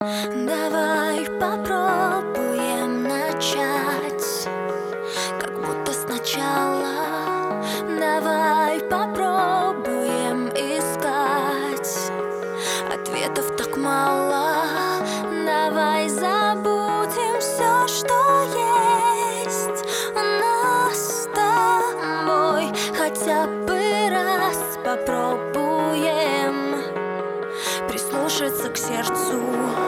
Давай попробуем начать. Как будто сначала. Давай попробуем искать. Ответов так мало. Давай забудем все, что есть. У нас с тобой Хотя бы раз попробуем Прислушаться к сердцу.